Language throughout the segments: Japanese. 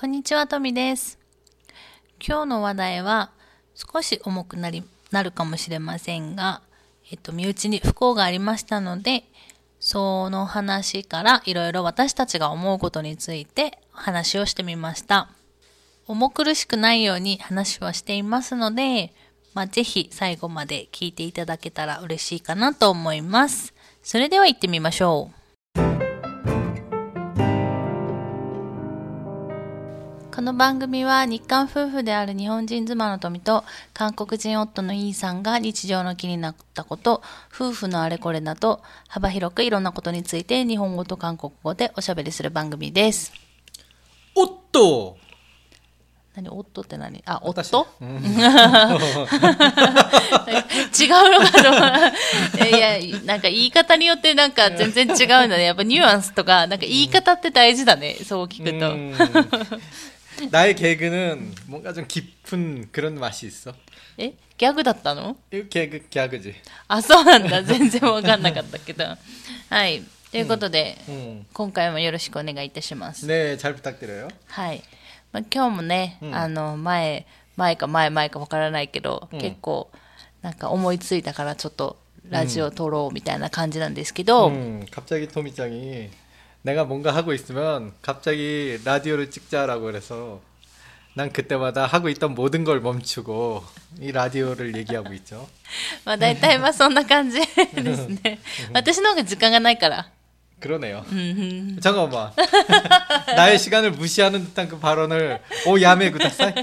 こんにちは、とみです。今日の話題は少し重くなり、なるかもしれませんが、えっと、身内に不幸がありましたので、その話からいろいろ私たちが思うことについて話をしてみました。重苦しくないように話はしていますので、まあ、ぜひ最後まで聞いていただけたら嬉しいかなと思います。それでは行ってみましょう。の番組は日韓夫婦である日本人妻の富と韓国人夫のイーさんが日常の気になったこと、夫婦のあれこれなど幅広くいろんなことについて日本語と韓国語でおしゃべりする番組です。옷도何？夫って何？あ、私夫？違うのかと思う。いや、なんか言い方によってなんか全然違うんだね。やっぱニュアンスとか、なんか言い方って大事だね。そう聞くと。음, 나의 개그는 뭔가 좀 깊은 그런 맛이 있어. えギャグだったの 이거 개그 개그지. あ、そうなんだ。全然わかんなかったけど。はい。ということで、 음. 今回もよろしくお願いいたします。 네, 잘 부탁드려요. はい。まあ、今日もね、うんあの、前、前か前々かわからないけど、うん結構、なんか思いついたからちょっとラジオ撮ろうみたいな感じなんですけど、 음, 갑자기 토미짱이 내가 뭔가 하고 있으면 갑자기 라디오를 찍자라고 그래서 난 그때마다 하고 있던 모든 걸 멈추고 이 라디오를 얘기하고 있죠. まあ大体まあそんな感じですね。私の方が時間がないから。 그러네요. うんうん、 잠깐만. 나의 시간을 무시하는 듯한 그 발언을 오 야매 구다사이.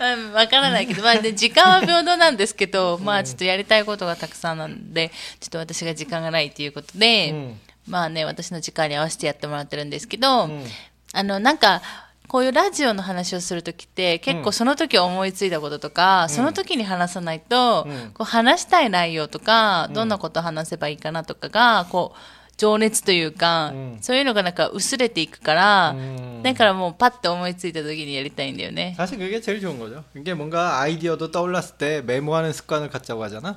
まあわからないけど、まあ、で時間は平等なんですけど、まあちょっとやりたいことがたくさんなんで、ちょっと私が時間がないっていうことで、うん まあね、私の時間に合わせてやってもらってるんですけど、んあの、なんか、こういうラジオの話をするときって、結構その時思いついたこととか、その時に話さないと、うんこう話したい内容とか、どんなことを話せばいいかなとかが、こう、情熱というか、うんそういうのがなんか薄れていくから、うんだからもうパッと思いついた時にやりたいんだよね。 사실 그게 제일 좋은 거죠. 이게 뭔가 아이디어도 떠올랐을 때 메모하는 습관을 갖자고 하잖아.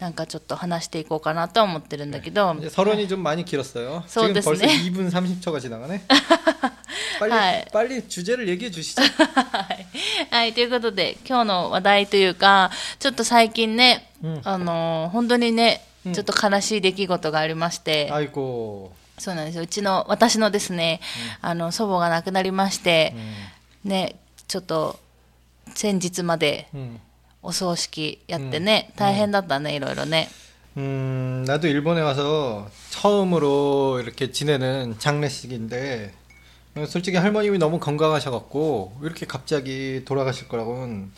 なんかちょっと話していこうかなとは思ってるんだけど、 이제 서론이 좀 많이 길었어요. 지금 네. 벌써 네. 2분 30초가 지나가네. 빨리 하이. 빨리 주제를 얘기해 주시죠. はい。はい、ということで、今日の話題というか、ちょっと最近ね、うんあのー本当にね、うんちょっと悲しい出来事がありまして、 아이고. そうなんですよ。うちの、私のですね、あの、祖母が亡くなりまして、 음. ね、ちょっと、先日まで 음. お葬式やってね、大変だったね、いろいろね。 음, 나도 일본에 와서 처음으로 이렇게 지내는 장례식인데, 어, 솔직히 할머님이 너무 건강하셔갖고, 이렇게 갑자기 돌아가실 거라고는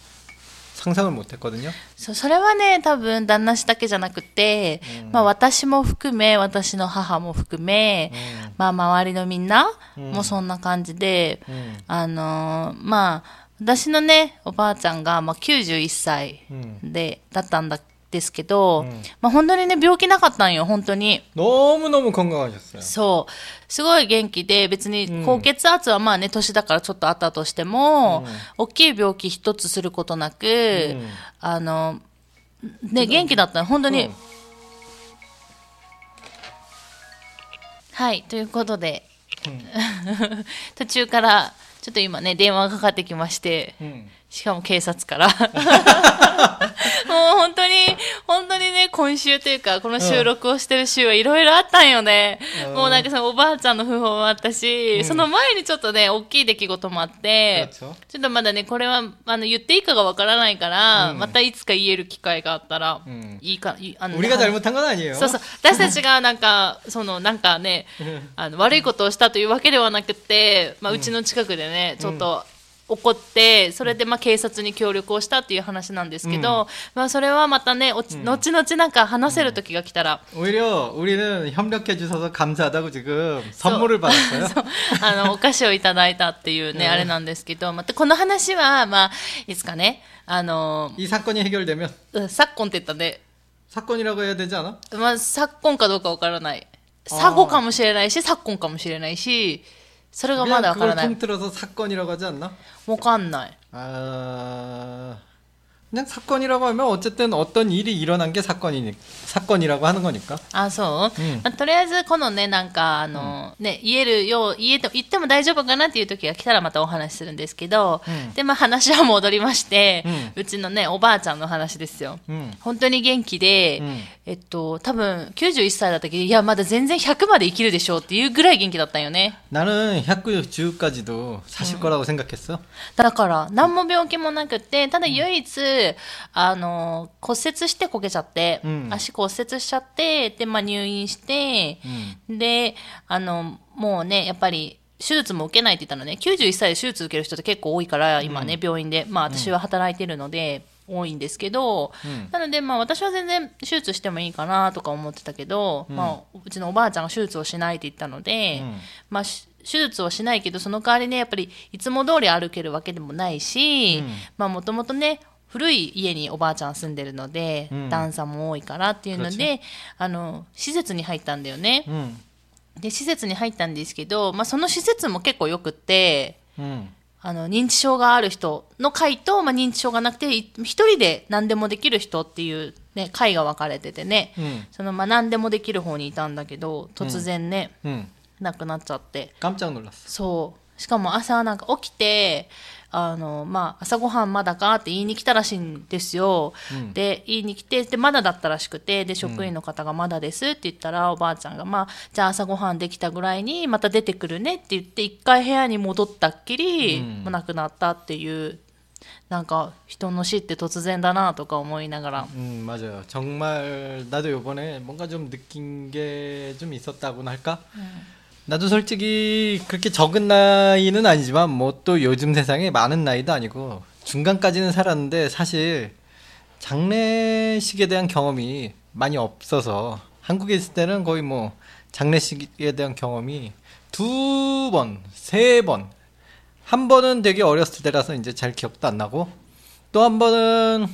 상상을 못 했거든요. そうそれはね、多分、旦那氏だけじゃなくて、うんまあ私も含め、私の母も含め、 음, まあ周りのみんなうんもそんな感じで、 음, あのーまあ、 私のねおばあちゃんが、まあ、91歳で、だったんだですけど、うん、まあ、本当にね病気なかったんよ本当に。どうもどうも考えですねそう。すごい元気で別に高血圧はまあね、年だからちょっとあったとしても、うん、大きい病気一つすることなく、うん、あのね元気だったの本当に、はいということで、途中からちょっと今ね、電話がかかってきまして、 음. しかも警察から。もう本当に、本当にね、今週というか、この収録をしてる週はいろいろあったんよね。うん、もうなんかそのおばあちゃんの訃報もあったし、うん、その前にちょっとね、大きい出来事もあって、ちょっとまだね、これは、あの、言っていいかがわからないから、うん、またいつか言える機会があったら、いいか、あの、俺が誰もないよ。そうそう。私たちがなんか、その、なんかね、あの、悪いことをしたというわけではなくて、まあ、うちの近くでね、ちょっと、起こってそれでまあ警察に協力をしたっていう話なんですけど、まあ、それはまたねおち後々なんか話せる時が来たら、 오히려 우리는 협력해 주셔서 감사하다고 지금 선물을 받았어요. あのお菓子をいただいたっていうね、あれなんですけどまたこの話はまあいつかねあの 이 사건이 해결되면 うん昨今って言ったんで 사건이라고 해야 되지 않아? まあ、昨今かどうかわからない。昨後かもしれないし、昨今かもしれないし、 それがまだわ 그냥 から 그걸 ない。 통틀어서 사건이라고 하지 않나? わかんない。 아 그냥 사건이라고 하면 어쨌든 어떤 일이 일어난 게 사건이니 사건이라고 하는 거니까. あ、そう、うんまあとりあえず、このね、なんか、あの、ね、言えるよう、言えて、言っても大丈夫かなっていう時が来たらまたお話しするんですけど、うんで、まあ話は戻りまして、ううちのね、おばあちゃんの話ですよ。 음. 本当に元気で、うんえっと、多分91歳だったけど、いや、まだ全然100まで生きるでしょうっていうぐらい元気だったんよね。 나는 110까지도 사실 거라고 생각했어. だから、何も病気もなくて、ただ唯一、 あの、骨折してこけちゃって、うん。足骨折しちゃって、で、まあ入院して、で、あの、もうね、やっぱり、手術も受けないって言ったのね、91歳で手術受ける人って結構多いから、今ね、病院で、まあ私は働いてるので、多いんですけど、うん。なので、まあ私は全然手術してもいいかなとか思ってたけど、まあうちのおばあちゃんが手術をしないって言ったので、うん。まあし手術をしないけど、その代わりね、やっぱりいつも通り歩けるわけでもないし、もともとね、古い家におばあちゃん住んでるので、段差も多いからっていうのであの施設に入ったんだよね、で施設に入ったんですけど、まあ、その施設も結構よくって、あの認知症がある人の会と、まあ、認知症がなくて1人で何でもできる人っていうね、会が分かれててね、そのまあ何でもできる方にいたんだけど突然ね、亡くなっちゃって。そう。しかも朝なんか起きて、あの、まあ、朝ごはんまだかって言いに来たらしいんですよ。うんで、言いに来て、で、まだだったらしくて、で、職員の方がまだですって言ったら、おばあちゃんが、まあ、じゃあ朝ごはんできたぐらいにまた出てくるねって言って、一回部屋に戻ったっきり、うんもう亡くなったっていう、なんか、人の死って突然だなとか思いながら。 음 맞아요. 정말 나도 요번에 뭔가 좀 느낀 게 좀 있었다고나 할까? 나도 솔직히 그렇게 적은 나이는 아니지만 뭐 또 요즘 세상에 많은 나이도 아니고 중간까지는 살았는데 사실 장례식에 대한 경험이 많이 없어서 한국에 있을 때는 거의 뭐 장례식에 대한 경험이 두 번, 세 번, 한 번은 되게 어렸을 때라서 이제 잘 기억도 안 나고 또 한 번은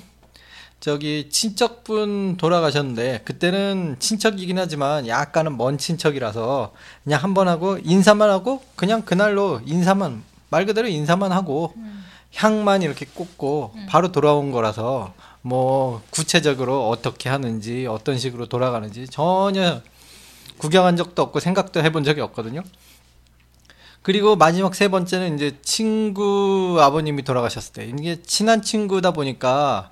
저기 친척분 돌아가셨는데 그때는 친척이긴 하지만 약간은 먼 친척이라서 그냥 한 번 하고 인사만 하고 그냥 그날로 인사만 말 그대로 인사만 하고 향만 이렇게 꽂고 바로 돌아온 거라서 뭐 구체적으로 어떻게 하는지 어떤 식으로 돌아가는지 전혀 구경한 적도 없고 생각도 해본 적이 없거든요. 그리고 마지막 세 번째는 이제 친구 아버님이 돌아가셨을 때. 이게 친한 친구다 보니까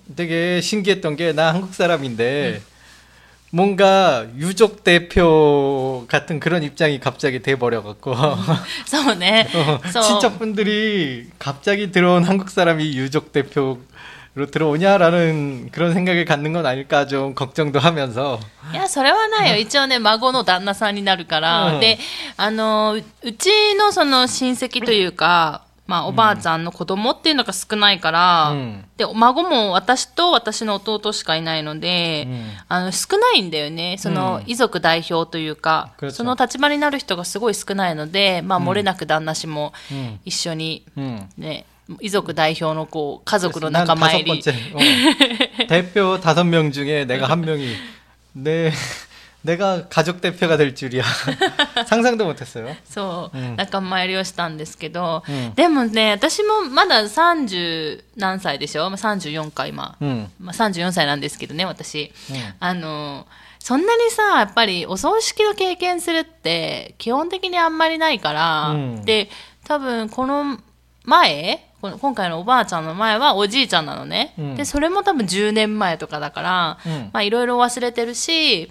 되게 신기했던 게 나 한국 사람인데 뭔가 유족 대표 같은 그런 입장이 갑자기 돼 버려 갖고 そうね。そう。 친척분들이 갑자기 들어온 한국 사람이 유족 대표로 들어오냐라는 그런 생각을 갖는 건 아닐까 좀 걱정도 하면서 いや、それはないよ。一応ね、孫の旦那さんになるから。うんで、あの、ううちのその親戚というか、 まあ、おばあちゃんの子供っていうのが少ないから、うんで、孫も私と私の弟しかいないので、うんあの、少ないんだよね。その、うん遺族代表というか、 그렇죠 その立場になる人がすごい少ないので、まあ、漏れなく旦那氏もうん一緒に、 음. ね、遺族代表のこう、家族の 난 仲間 다섯 入り。 번째 어. 대표 다섯 명 중에 내가 한 명이 내 내가 가족 대표가 될 줄이야 상상도 못했어요. そう、うん仲間入りをしたんですけど、うんでもね、私もまだ30何歳でしょまあ ?34 か今。 음. まあ、34歳なんですけどね、私。うんあの、そんなにさ、やっぱりお葬式の経験するって基本的にあんまりないから、うんで、多分この前、 この今回のおばあちゃんの前はおじいちゃんなのね。うんで、それも多分10年前とかだから、うんまあいろいろ忘れてるし、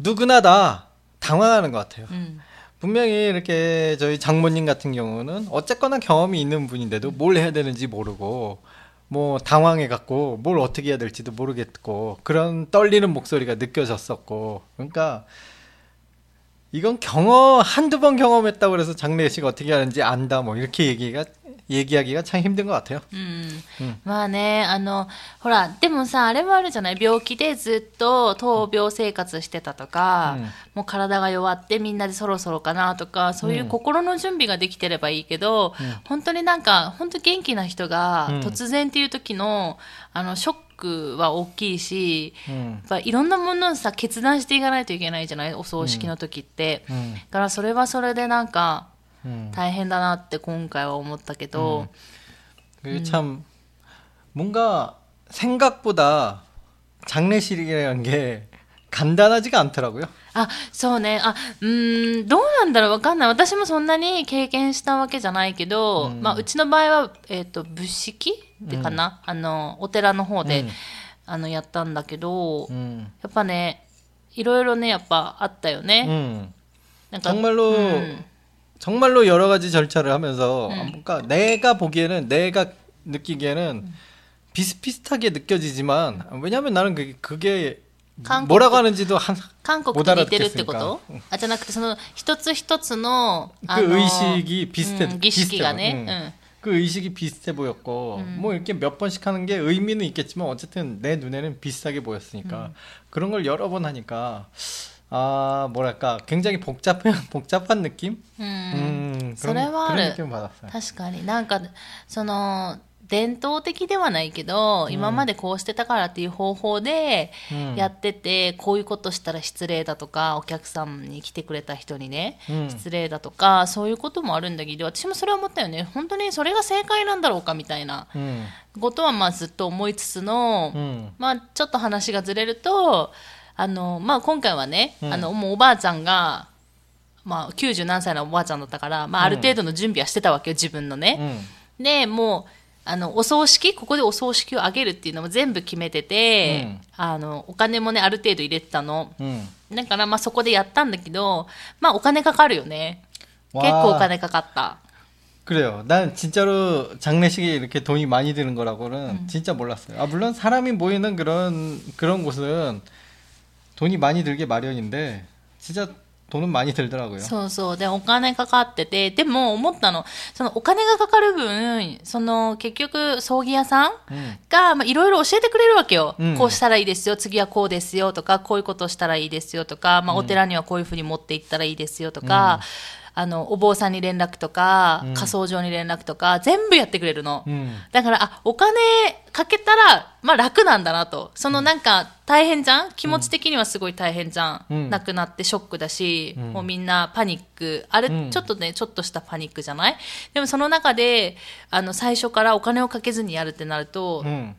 누구나 다 당황하는 것 같아요 うん。 분명히 이렇게 저희 장모님 같은 경우는 어쨌거나 경험이 있는 분인데도 뭘 해야 되는지 모르고 뭐 당황해 갖고 뭘 어떻게 해야 될지도 모르겠고 그런 떨리는 목소리가 느껴졌었고 그러니까 이건 경험 한두 번 경험했다고 그래서 장례식 어떻게 하는지 안다 뭐 이렇게 얘기가 얘기하기가 참 힘든 것 같아요. うんうんまあね、あの、ほら、でもさ、あれもあるじゃない病気でずっと闘病生活してたとか、うんもう体が弱ってみんなでそろそろかなとか、そういう心の準備ができてればいいけど、本当になんか、本当元気な人がうん突然っていう時の、あの、ショックは大きいし、 음, やっぱいろんなものをさ、決断していかないといけないじゃないお葬式の時って。 음, だからそれはそれでなんか、 음. 大変だなって今回は思ったけど、 그게 참 뭔가 생각보다 장례식이라는 게 간단하지가 않더라고요. あ、そうね。あ、うーん、どうなんだろうわかんない。私もそんなに経験したわけじゃないけど、うんまあ、うちの場合は、えっ、と、仏式ってかな、あの、お寺の方で、うんあの、やったんだけど、 음, やっぱね、いろいろね、やっぱあったよね。 음. なんか、 정말로 うん、 정말로 여러 가지 절차를 하면서 음. 뭔가 내가 보기에는 내가 느끼기에는 비슷비슷하게 느껴지지만 왜냐면 나는 그게, 그게 한국- 뭐라고 하는지도 한, 韓国 못 と似てるってこ 알아듣겠으니까 とあ、じゃなくて、その、一つ一つの、あ 그 の 의식이 비슷해 うん儀式が 비슷해요. ね、 응. うん。 그 의식이 비슷해 보였고 뭐 이렇게 몇 번씩 하는 게 의미는 있겠지만 어쨌든 내 눈에는 비슷하게 보였으니까 그런 걸 여러 번 하니까 아 뭐랄까 굉장히 복잡한 복잡한 느낌 うん 음, 그런, それはある。 그런 느낌 받았어요. 確かになんかその伝統的ではないけど、今までこうしてたからっていう方法でうんやってて、こういうことしたら失礼だとかお客さんに来てくれた人にね、うん失礼だとかそういうこともあるんだけど私もそれは思ったよね本当にそれが正解なんだろうかみたいな 음, ことはまあずっと思いつつの、 음, まあちょっと話がずれると あの、まあ、今回はね、うんあのもうおばあちゃんが、まあ、90何歳のおばあちゃんだったから、まあ、ある程度の準備はしてたわけよ自分のね。 음, でもうあのお葬式ここでお葬式をあげるっていうのも全部決めてて、うんあのお金もねある程度入れてたの 음. だからまあそこでやったんだけどまあお金かかるよね 와, 結構お金かかった 그래요. 난 진짜로 장례식에 이렇게 돈이 많이 드는 거라고는 진짜 몰랐어요. 아 물론 사람이 모이는 그런 그런 곳은 돈이 많이 들게 마련인데 진짜 돈은 많이 들더라고요. そうそうでお金かかっててでも思ったのそのお金がかかる分その結局葬儀屋さん 음, がまあいろいろ教えてくれるわけよ、うんこうしたらいいですよ次はこうですよとかこういうことをしたらいいですよとか、まあ、お寺にはこういうふうに持っていったらいいですよとか、 あのお坊さんに連絡とか、うん火葬場に連絡とか全部やってくれるの、 음, だからあお金かけたら、まあ、楽なんだなとそのなんか大変じゃん気持ち的にはすごい大変じゃん、うん亡くなってショックだし、うんもうみんなパニックあれ、うんちょっとねちょっとしたパニックじゃないでもその中であの最初からお金をかけずにやるってなると、 음.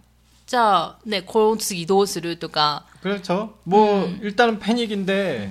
じゃあねこの次どうするとか 그렇죠. 뭐 일단은 패닉인데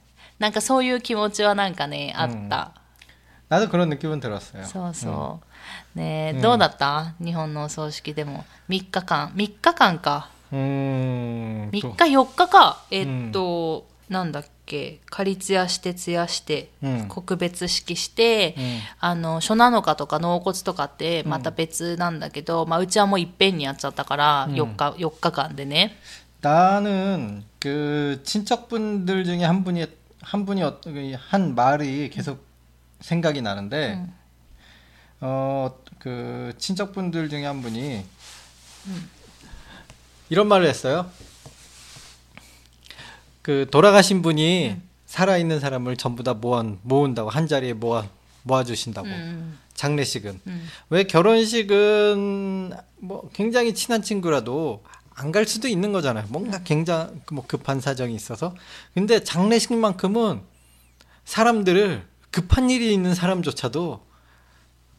なんかそういう気持ちはなんかねあった、 나도 그런 느낌은 들었어요. そうそう、ねえうんどうだった日本のお葬式でも3日間3日間か 음, 3 또, 日4日かえっと、 なんだっけ仮ツヤしてツヤして、うん告別式して、うんあの初7日とか納骨とかってまた別なんだけど、まあ、うちはもういっぺんにやっちゃったから、うん4日4日間でね 나는 그 친척분들 중에 한 분이 한 분이 어- 한 말이 계속 생각이 나는데 음. 어그 친척분들 중에 한 분이 이런 말을 했어요. 그 돌아가신 분이 살아 있는 사람을 전부 다 모아 모은다고 한 자리에 모아 모아 주신다고 음, 장례식은 음. 왜 결혼식은 뭐 굉장히 친한 친구라도 안 갈 수도 있는 거잖아요. 뭔가 굉장히 뭐 급한 사정이 있어서. 근데 장례식만큼은 사람들을 급한 일이 있는 사람조차도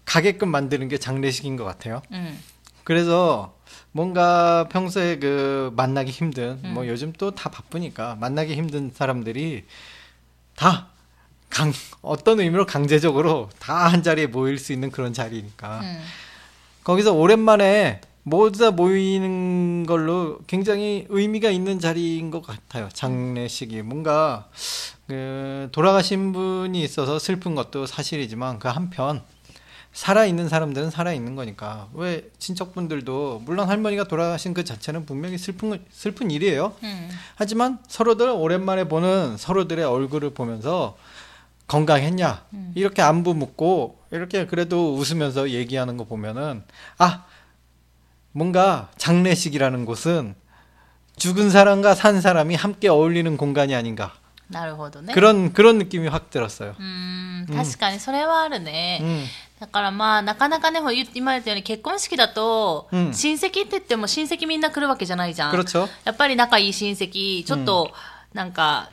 가게끔 만드는 게 장례식인 것 같아요. 음. 그래서 뭔가 평소에 그 만나기 힘든 음. 뭐 요즘 또 다 바쁘니까 만나기 힘든 사람들이 다 강, 어떤 의미로 강제적으로 다 한 자리에 모일 수 있는 그런 자리니까 음. 거기서 오랜만에 모두 다 모이는 걸로 굉장히 의미가 있는 자리인 것 같아요. 장례식이 뭔가 그 돌아가신 분이 있어서 슬픈 것도 사실이지만 그 한편 살아 있는 사람들은 살아 있는 거니까 왜 친척분들도 물론 할머니가 돌아가신 그 자체는 분명히 슬픈 거- 슬픈 일이에요. 음. 하지만 서로들 오랜만에 보는 서로들의 얼굴을 보면서 건강했냐 음. 이렇게 안부 묻고 이렇게 그래도 웃으면서 얘기하는 거 보면은 아 뭔가 장례식이라는 곳은 죽은 사람과 산 사람이 함께 어울리는 공간이 아닌가 なるほどね 그런 그런 느낌이 확 들었어요. うん確かにそれはあるね、 음, だからまあなかなかねほら言今言ったように結婚式だと、うん親戚って言っても親戚みんな来るわけじゃないじゃん 그렇죠. やっぱり仲いい親戚ちょっとなんか、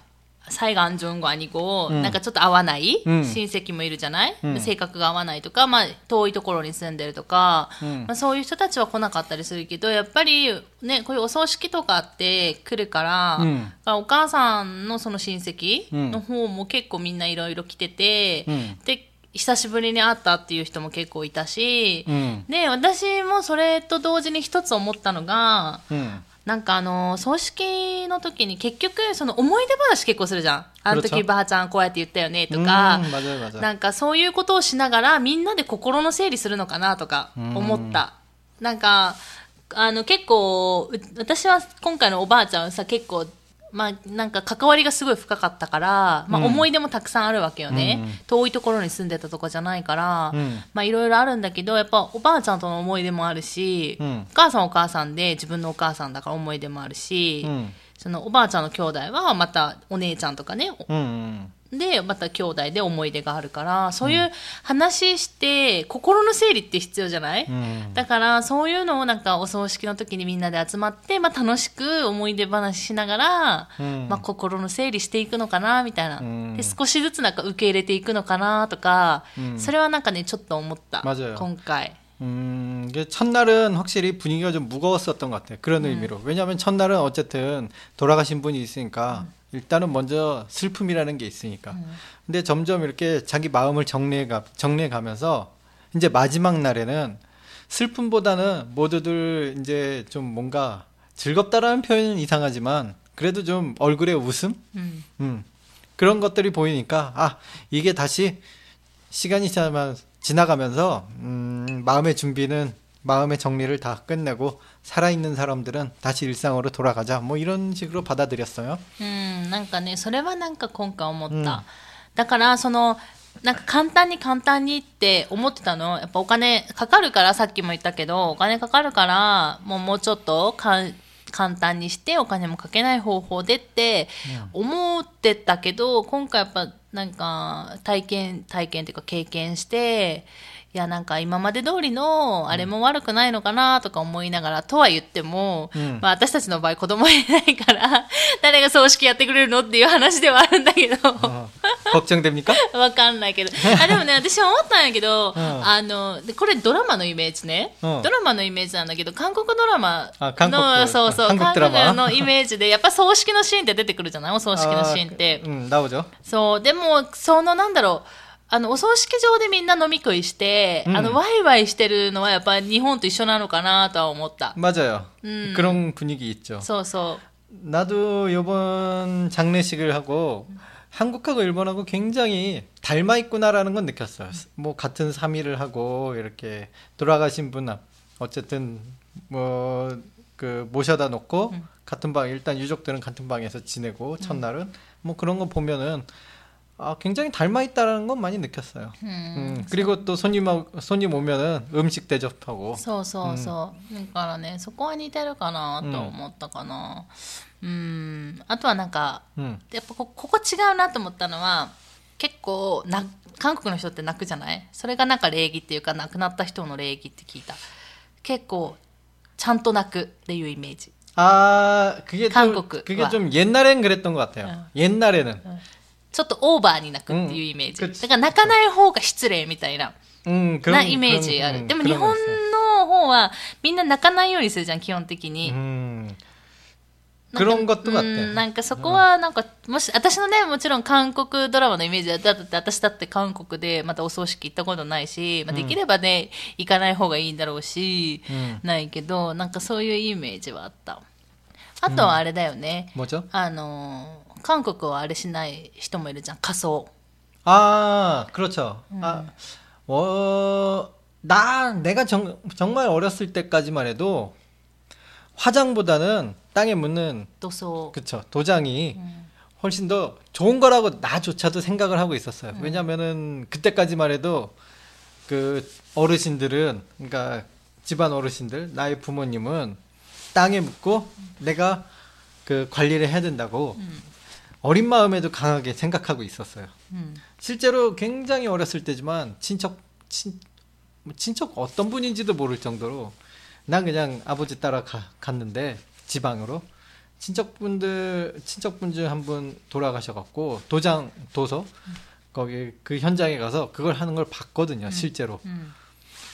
サイガンジョンゴアニゴ、うん。なんかちょっと合わない、うん。親戚もいるじゃない、うん。性格が合わないとか、まあ、遠いところに住んでるとか、うん。まあ、そういう人たちは来なかったりするけどやっぱりねこういうお葬式とかって来るから、うん。お母さんのその親戚の方も結構みんないろいろ来てて、うん。で久しぶりに会ったっていう人も結構いたし、 음, で私もそれと同時に一つ思ったのが 음, なんかあの、葬式の時に結局その思い出話結構するじゃん。あの時ばあちゃんこうやって言ったよねとか、なんかそういうことをしながらみんなで心の整理するのかなとか思った。なんか、あの結構、私は今回のおばあちゃんさ結構まあなんか関わりがすごい深かったから、まあうん。思い出もたくさんあるわけよね。うん。遠いところに住んでたとかじゃないから、うん。まあいろいろあるんだけど、やっぱおばあちゃんとの思い出もあるし、うん。お母さんはお母さんで自分のお母さんだから思い出もあるし、 음, そのおばあちゃんの兄弟はまたお姉ちゃんとかね、 음, でまた兄弟で思い出があるからそういう話して、心の整理って必要じゃない、 음, だからそういうのをなんかお葬式の時にみんなで集まって、まあ、楽しく思い出話しながら、 음. まあ、心の整理していくのかなみたいな、うんで少しずつなんか受け入れていくのかなとか、うんそれはなんかねちょっと思った、 맞아요 今回。 음, 이게 첫날은 확실히 분위기가 좀 무거웠었던 것 같아요. 그런 의미로. 왜냐하면 첫날은 어쨌든 돌아가신 분이 있으니까 일단은 먼저 슬픔이라는 게 있으니까. 근데 점점 이렇게 자기 마음을 정리해 가, 정리해 가면서 이제 마지막 날에는 슬픔보다는 모두들 이제 좀 뭔가 즐겁다라는 표현은 이상하지만 그래도 좀 얼굴에 웃음? うん、 음, 그런 것들이 보이니까 아 이게 다시 시간이 지나면- 지나가면서 음, 마음의 준비는 마음의 정리를 다 끝내고 살아있는 사람들은 다시 일상으로 돌아가자 뭐 이런 식으로 받아들였어요. うん、なんかね、それはなんか今回思った。うんだから、その、なんか簡単に簡単にって思ってたの。やっぱお金かかるから、さっきも言ったけど、お金かかるから、もうもうちょっとか簡単にしてお金もかけない方法でって思ってたけど、今回やっぱ なんか体験、体験っていうか経験して、いやなんか今まで通りのあれも悪くないのかなとか思いながら、とは言っても、うん。まあ私たちの場合子供いないから、誰が葬式やってくれるのっていう話ではあるんだけど、 어, 걱정됩니까? わかんないけど。あ、でもね、私は思ったんやけど、うんあの、でこれドラマのイメージね。うんドラマのイメージなんだけど、韓国ドラマあ韓国の、そうそう、韓韓国ドラマ国のイメージで、やっぱ葬式のシーンって出てくるじゃないお葬式のシーンって。 아, 음, 나오죠. そう、でも、そのなんだろう、あの、お葬式場でみんな飲み食いして、うんあの、ワイワイしてるのはやっぱ日本と一緒なのかなとは思った。 맞아요. 음. 그런 분위기 있죠. そうそう。 나도 이번 장례식을 하고 한국하고 일본하고 굉장히 닮아 있구나라는 건 느꼈어요. 뭐 같은 3일을 하고 이렇게 돌아가신 분 어쨌든 뭐 그 모셔다 놓고 음. 같은 방 일단 유족들은 같은 방에서 지내고 첫날은 뭐 그런 거 보면은 아 굉장히 닮아 있다라는 건 많이 느꼈어요. うん 음, 그리고 또 손님 손님 오면은 음식 대접하고 そうそうそう、だからねそこは似てるかなと思ったかな うんあとはなんか 음. やっぱこここ違うなと思ったのは結構な韓国の人って泣くじゃないそれがなんか礼儀っていうか亡くなった人の礼儀って聞いた結構ちゃんと泣くっていうイメージ 아 그게 좀 한국 그게 와. 좀 옛날엔 그랬던 것 같아요. 응. 옛날에는 ちょっとオーバーに泣くっていうイメージ、うんだから泣かない方が失礼みたいな 음, なイメージある、 음, でも 그런 日 거 本 있어요. の方はみんな泣かないようにするじゃん基本的に、 음, なん クロンゴとかって。なんかそこは、なんか、もし、私のね、もちろん韓国ドラマのイメージだって、私だって韓国でまたお葬式行ったことないし、まあ、できればね、行かない方がいいんだろうし、ないけど、なんかそういうイメージはあった。あとはあれだよね。あの、韓国はあれしない人もいるじゃん、仮装。ああ、그렇 죠。 あ、어あ、내가정정말어렸을때까지만해도 화장보다는 땅에 묻는 도소 그쵸 도장이 음. 훨씬 더 좋은 거라고 나조차도 생각을 하고 있었어요. 음. 왜냐면은 그때까지만 해도 그 어르신들은 그러니까 집안 어르신들 나의 부모님은 땅에 묻고 음. 내가 그 관리를 해야 된다고 음. 어린 마음에도 강하게 생각하고 있었어요. 음. 실제로 굉장히 어렸을 때지만 친척 친 뭐 친척 어떤 분인지도 모를 정도로 난 그냥 아버지 따라 가, 갔는데 지방으로 친척분들 친척분 중 한 분 돌아가셔갖고 도장 도서 거기 그 현장에 가서 그걸 하는 걸 봤거든요 실제로 うん。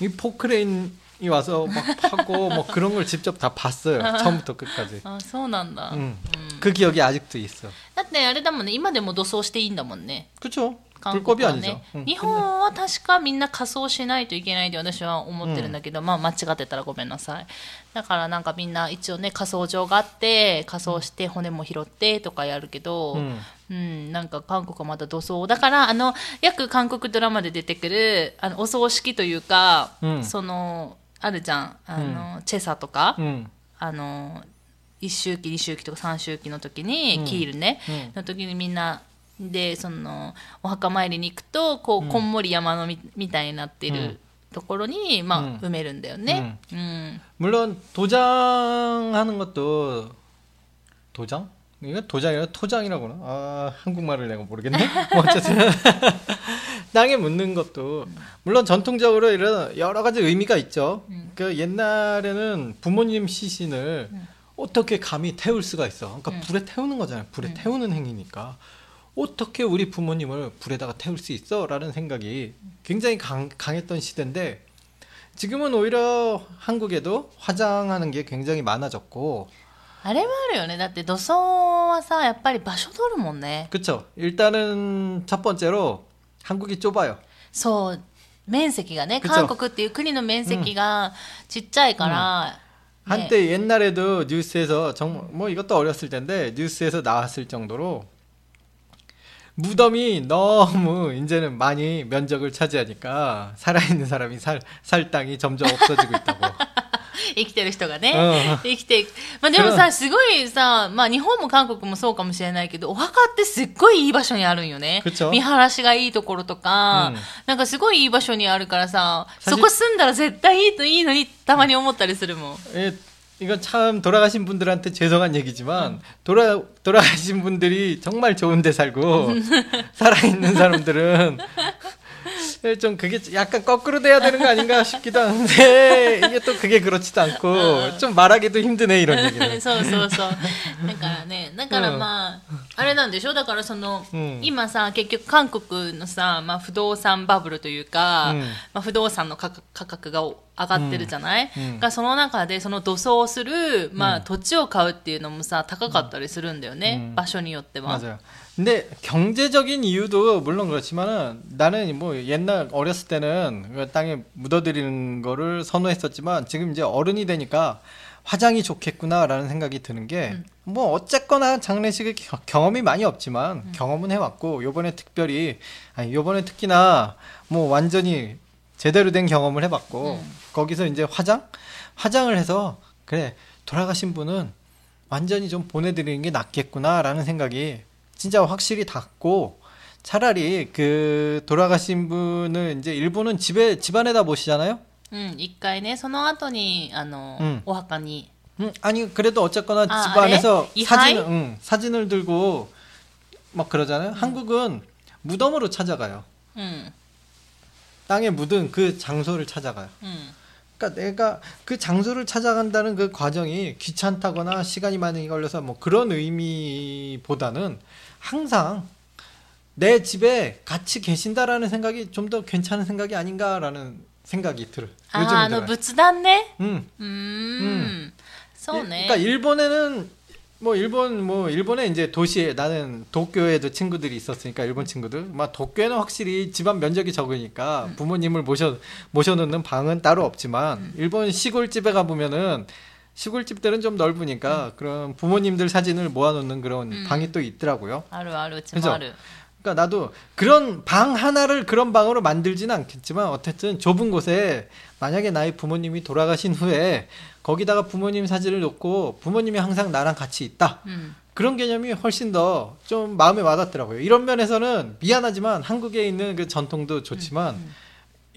이 포크레인이 와서 막 파고 뭐 그런 걸 직접 다 봤어요 처음부터 끝까지 あ、そうなんだ。 음. 그 기억이 아직도 있어 だってあれだもんね、今でも土葬していいんだもんね。 그쵸 韓国はね、日本は確かみんな仮装しないといけないで私は思ってるんだけど、うん、まあ間違ってたらごめんなさい。だからなんかみんな一応ね仮装場があって仮装して骨も拾ってとかやるけど、うん、うん、なんか韓国はまだ土葬だからあの約韓国ドラマで出てくるあのお葬式というか、そのあるじゃん。あの、チェサとか、あの1周期2周期とか3周期の時に、キールね、の時にみんな でそのお墓参りに行くとこう、こんもり山のみみたいになってるところに、まあうん埋めるんだよね。うん 물론 도장하는 것도 도장? 이거 도장이라 토장이라고나? 아 한국말을 내가 모르겠네. 뭐 어쨌든 땅에 묻는 것도 물론 전통적으로 이런 여러 가지 의미가 있죠. 그 옛날에는 부모님 시신을 어떻게 감히 태울 수가 있어? 그러니까 불에 태우는 거잖아요. 불에 태우는 행위니까 어떻게 우리 부모님을 불에다가 태울 수 있어?라는 생각이 굉장히 강, 강했던 시대인데 지금은 오히려 한국에도 화장하는 게 굉장히 많아졌고 あれもあるよねだって土葬はさやっぱり場所取るもんね 그쵸 일단은 첫 번째로 한국이 좁아요 そう面積がね 그쵸 韓国っていう国の面積がちっちゃいから、ね 한때 옛날에도 뉴스에서 정말 뭐 이것도 어렸을 텐데 뉴스에서 나왔을 정도로 무덤이 너무 이제는 많이 면적을 차지하니까 살아있는 사람이 살, 살 땅이 점점 없어지고 있다고 生きてる人がね、うん生きていく。まあでもさ、すごいさ、まあ日本も韓国もそうかもしれないけど、お墓ってすっごいいい場所にあるんよねくちょ。見晴らしがいいところとか、うんなんかすごいいい場所にあるからさ、사실 そこ住んだら絶対いいといいのに、たまに思ったりするもん。 예, 이건 참 돌아가신 분들한테 죄송한 얘기지만 돌아 돌아가신 분들이 정말 좋은데 살고 살아있는 사람들은 예, 좀 그게 약간 거꾸로 돼야 되는 거 아닌가 싶기도 하는데 이게 또 그게 그렇지도 않고 좀 말하기도 힘드네 이런 얘기는. そうそうそう。だからね、だからまあ、 あれなんでしょだからその、うん今さ、結局韓国のさ、まあ不動産バブルというか、うんまあ不動産の価格価格が上がってるじゃない、うんがその中でその土葬する、まあ土地を買うっていうのもさ、高かったりするんだよね。うん場所によっては。 맞아요. 근데 경제적인 이유도 물론 그렇지만은 나는 뭐 옛날 어렸을 때는 그 땅에 묻어드리는 거를 선호했었지만 지금 이제 어른이 되니까 화장이 좋겠구나라는 생각이 드는 게 뭐 어쨌거나 장례식을 겨- 경험이 많이 없지만 경험은 해왔고 요번에 특별히 아니 요번에 특히나 뭐 완전히 제대로 된 경험을 해봤고 거기서 이제 화장? 화장을 해서 그래 돌아가신 분은 완전히 좀 보내드리는 게 낫겠구나라는 생각이 진짜 확실히 닿고 차라리 그 돌아가신 분을 이제 일본은 집에 집안에다 모시잖아요. うん、一回ね、その後に、あの、うんお墓に、 음, 아니 그래도 어쨌거나 아, 집안에서 그래? 이 사진 하이? 응, 사진을 들고 막 그러잖아요. 한국은 무덤으로 찾아가요. うん、 땅에 묻은 그 장소를 찾아가요. うん、 그러니까 내가 그 장소를 찾아간다는 그 과정이 귀찮다거나 시간이 많이 걸려서 뭐 그런 의미보다는 항상 내 집에 같이 계신다라는 생각이 좀 더 괜찮은 생각이 아닌가라는 생각이 들어요. あー、あ 요즘은 の 들어요. 仏壇ね。 음. うーん、そうね。 그러니까 일본에는 뭐 일본 뭐 일본에 이제 도시에 나는 도쿄에도 친구들이 있었으니까 일본 친구들 막 도쿄에는 확실히 집안 면적이 적으니까 부모님을 모셔 모셔놓는 방은 따로 없지만 일본 시골집에 가 보면은 시골집들은 좀 넓으니까 그런 부모님들 사진을 모아놓는 그런 음. 방이 또 있더라고요. あるある、うち 그죠? 그러니까 나도 그런 방 하나를 그런 방으로 만들지는 않겠지만 어쨌든 좁은 곳에 만약에 나의 부모님이 돌아가신 후에 거기다가 부모님 사진을 놓고 부모님이 항상 나랑 같이 있다. 음. 그런 개념이 훨씬 더 좀 마음에 와닿더라고요. 이런 면에서는 미안하지만 한국에 있는 그 전통도 좋지만 음, 음.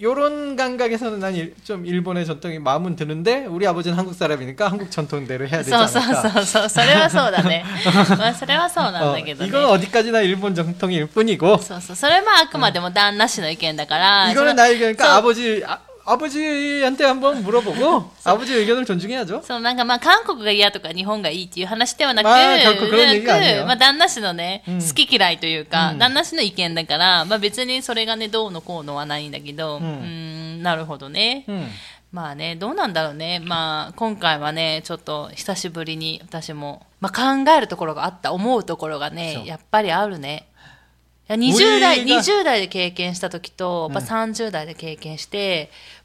요런 감각에서는 난 좀 일본의 전통이 마음은 드는데 우리 아버지는 한국 사람이니까 한국 전통대로 해야 되지 そうそう 않을까. そうそう、それはそうだね。まあ、それはそうなん 어, だけどね。 이건 어디까지나 일본 전통일 뿐이고 そうそう、それはあくまでも旦那氏の意見だから。 이거는 その 나의 의견이니까 저- 아버지 아, 아버지한테 한번 물어보고 아버지 의견을 존중해야죠. そう、なんかまあ、韓国が嫌とか日本がいいっていう話ではなく、まあ결코 그런얘기가아니에요 まあ、旦那氏のね、うん好き嫌いというか、うん旦那氏の意見だから、まあ別にそれがね、どうのこうのはないんだけど、ううんん、んなるほどね。 음. まあね、どうなんだろうね。まあ、今回はね、ちょっと久しぶりに私も、まあ考えるところがあった、思うところがそね、うやっぱりあるね。いや20代、俺が20代で経験した時と、やっぱ30代で経験して、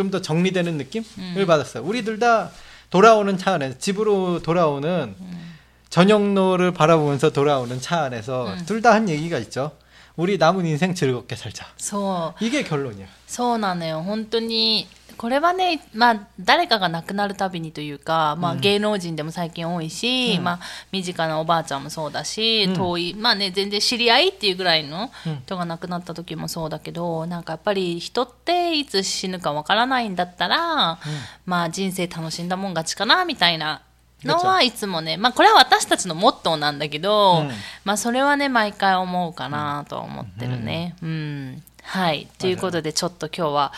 좀 더 정리되는 느낌을 음. 받았어요. 우리들 다 돌아오는 차 안에서 집으로 돌아오는 음. 전역로를 바라보면서 돌아오는 차 안에서 음. 둘 다 한 얘기가 있죠. 우리 남은 인생 즐겁게 살자. そう。 이게 결론이야. そうなのよ。本当に、 これはね、まあ、誰かが亡くなるたびにというか、まあ、芸能人でも最近多いし、うん。まあ、身近なおばあちゃんもそうだし、うん。遠い、まあね、全然知り合いっていうぐらいのうん。人が亡くなった時もそうだけど、なんかやっぱり人っていつ死ぬかわからないんだったら、まあ、人生楽しんだもん勝ちかな、みたいな。のはいつもね、まあこれは私たちのモットーなんだけど、うん。まあそれはね、毎回思うかなとは思ってるね。うん。はい。ということで、ちょっと今日は、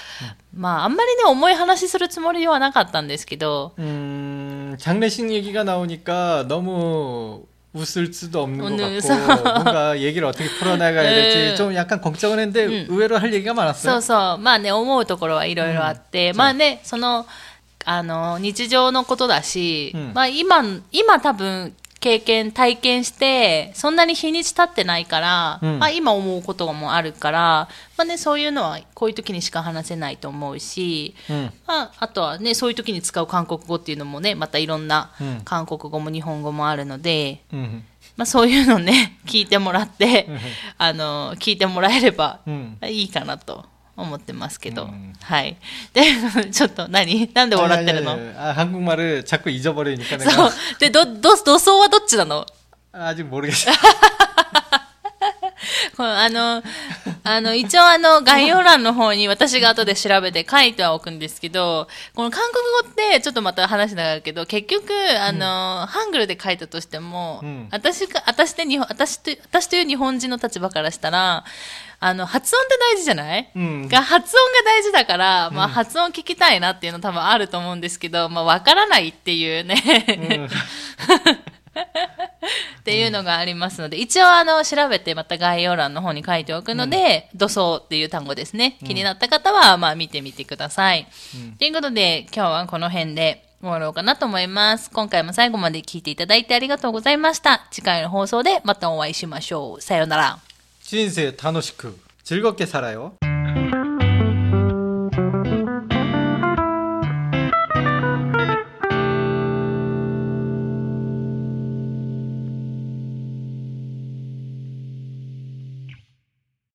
まああんまりね、重い話するつもりではなかったんですけど、 음, 장례식 얘기가 나오니까 너무 웃을 수도 없는 것 오늘 같고 뭔가 얘기를 어떻게 풀어나가야 될지 음. 좀 약간 걱정은 했는데 음. 의외로 할 얘기가 そ 많았어요. うそう、まあね、思うところはいろいろあって、まあね、その、あの、日常のことだし、うんまあ今、今多分、 経験体験してそんなに日にち経ってないから、うん、あ今思うこともあるから、まあね、そういうのはこういう時にしか話せないと思うし、うん、まあ、あとは、ね、そういう時に使う韓国語っていうのもねまたいろんな韓国語も日本語もあるので、うん、まあ、そういうのね聞いてもらってあの聞いてもらえればいいかなと。思ってますけど、うんはい。で、ちょっと何なんで笑ってるの 아니, 아니, 아니. 아, 한국말을 자꾸 잊어버리니까 そ 내가 う。で、ど、ど、土葬はどっちなの 아직 모르겠어. このあの、あの、一応あの、概要欄の方に私が後で調べて書いてはおくんですけど、この韓国語って、ちょっとまた話長いけど、結局、あの、ハングルで書いたとしても、うん。私が、私で日本、私と、私という日本人の立場からしたら、あの、発音って大事じゃない、うん。が発音が大事だから、まあ、発音聞きたいなっていうの多分あると思うんですけど、まあ、わからないっていうね、っていうのがありますので、一応あの、調べてまた概要欄の方に書いておくので、土葬っていう単語ですね。気になった方は、まあ見てみてください。ということで、今日はこの辺で終わろうかなと思います。今回も最後まで聞いていただいてありがとうございました。次回の放送でまたお会いしましょう。さようなら。 人生楽しく즐겁게 살아요.